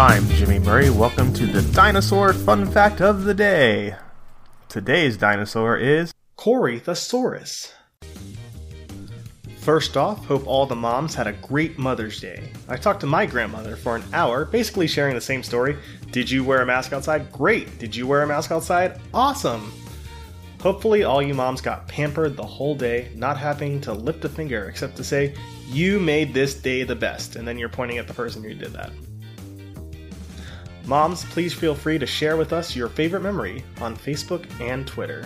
I'm Jimmy Murray. Welcome to the Dinosaur Fun Fact of the Day. Today's dinosaur is Corythosaurus. First off, hope all the moms had a great Mother's Day. I talked to my grandmother for an hour, basically sharing the same story. Did you wear a mask outside? Great. Did you wear a mask outside? Awesome. Hopefully, all you moms got pampered the whole day, not having to lift a finger except to say, You made this day the best, and then you're pointing at the person who did that. Moms, please feel free to share with us your favorite memory on Facebook and Twitter.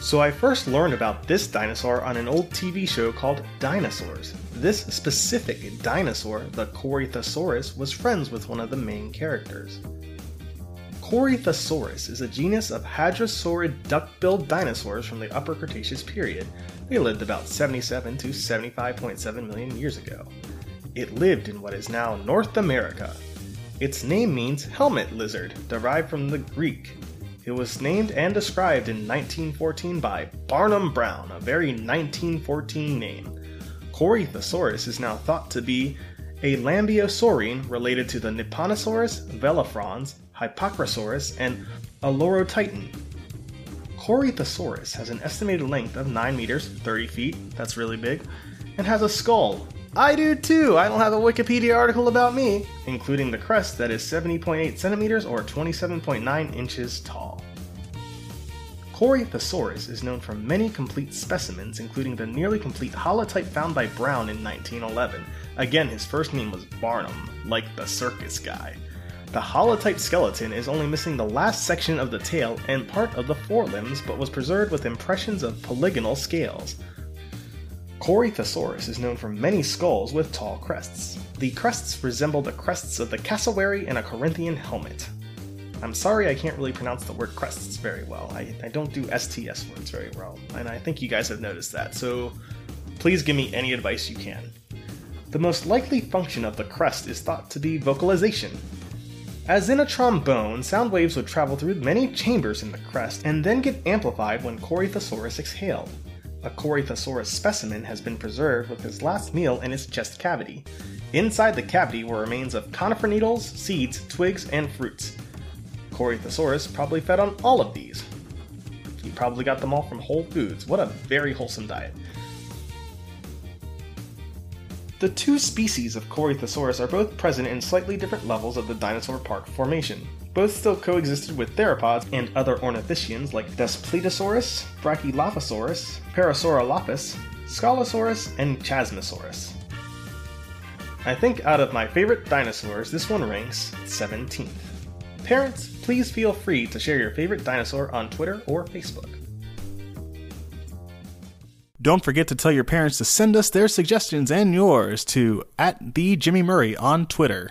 So I first learned about this dinosaur on an old TV show called Dinosaurs. This specific dinosaur, the Corythosaurus, was friends with one of the main characters. Corythosaurus is a genus of hadrosaurid duck-billed dinosaurs from the Upper Cretaceous period. They lived about 77 to 75.7 million years ago. It lived in what is now North America. Its name means helmet lizard, derived from the Greek it was named and described in 1914 by Barnum Brown, a very 1914 name. Corythosaurus is now thought to be a Lambeosaurine related to the Nipponosaurus, Velafrons, Hypacrosaurus, and Olorotitan. Corythosaurus has an estimated length of 9 meters, 30 feet, that's really big, and has a skull. I do too, I don't have a Wikipedia article about me, including the crest that is 70.8 centimeters or 27.9 inches tall. Corythosaurus is known for many complete specimens, including the nearly complete holotype found by Brown in 1911. Again, his first name was Barnum, like the circus guy. The holotype skeleton is only missing the last section of the tail and part of the forelimbs, but was preserved with impressions of polygonal scales. Corythosaurus is known for many skulls with tall crests. The crests resemble the crests of the cassowary in a Corinthian helmet. I'm sorry I can't really pronounce the word crests very well. I, I don't do STS words very well, and I think you guys have noticed that, so please give me any advice you can. The most likely function of the crest is thought to be vocalization. As in a trombone, sound waves would travel through many chambers in the crest and then get amplified when Corythosaurus exhaled. A Corythosaurus specimen has been preserved with his last meal in its chest cavity. Inside the cavity were remains of conifer needles, seeds, twigs, and fruits. Corythosaurus probably fed on all of these. He probably got them all from Whole Foods. What a very wholesome diet. The two species of Corythosaurus are both present in slightly different levels of the dinosaur park formation. Both still coexisted with theropods and other ornithischians like Daspletosaurus, Brachylophosaurus, Parasaurolophus, Scolosaurus, and Chasmosaurus. I think out of my favorite dinosaurs, this one ranks 17th. Parents, please feel free to share your favorite dinosaur on Twitter or Facebook. Don't forget to tell your parents to send us their suggestions and yours to at the Jimmy Murray on Twitter.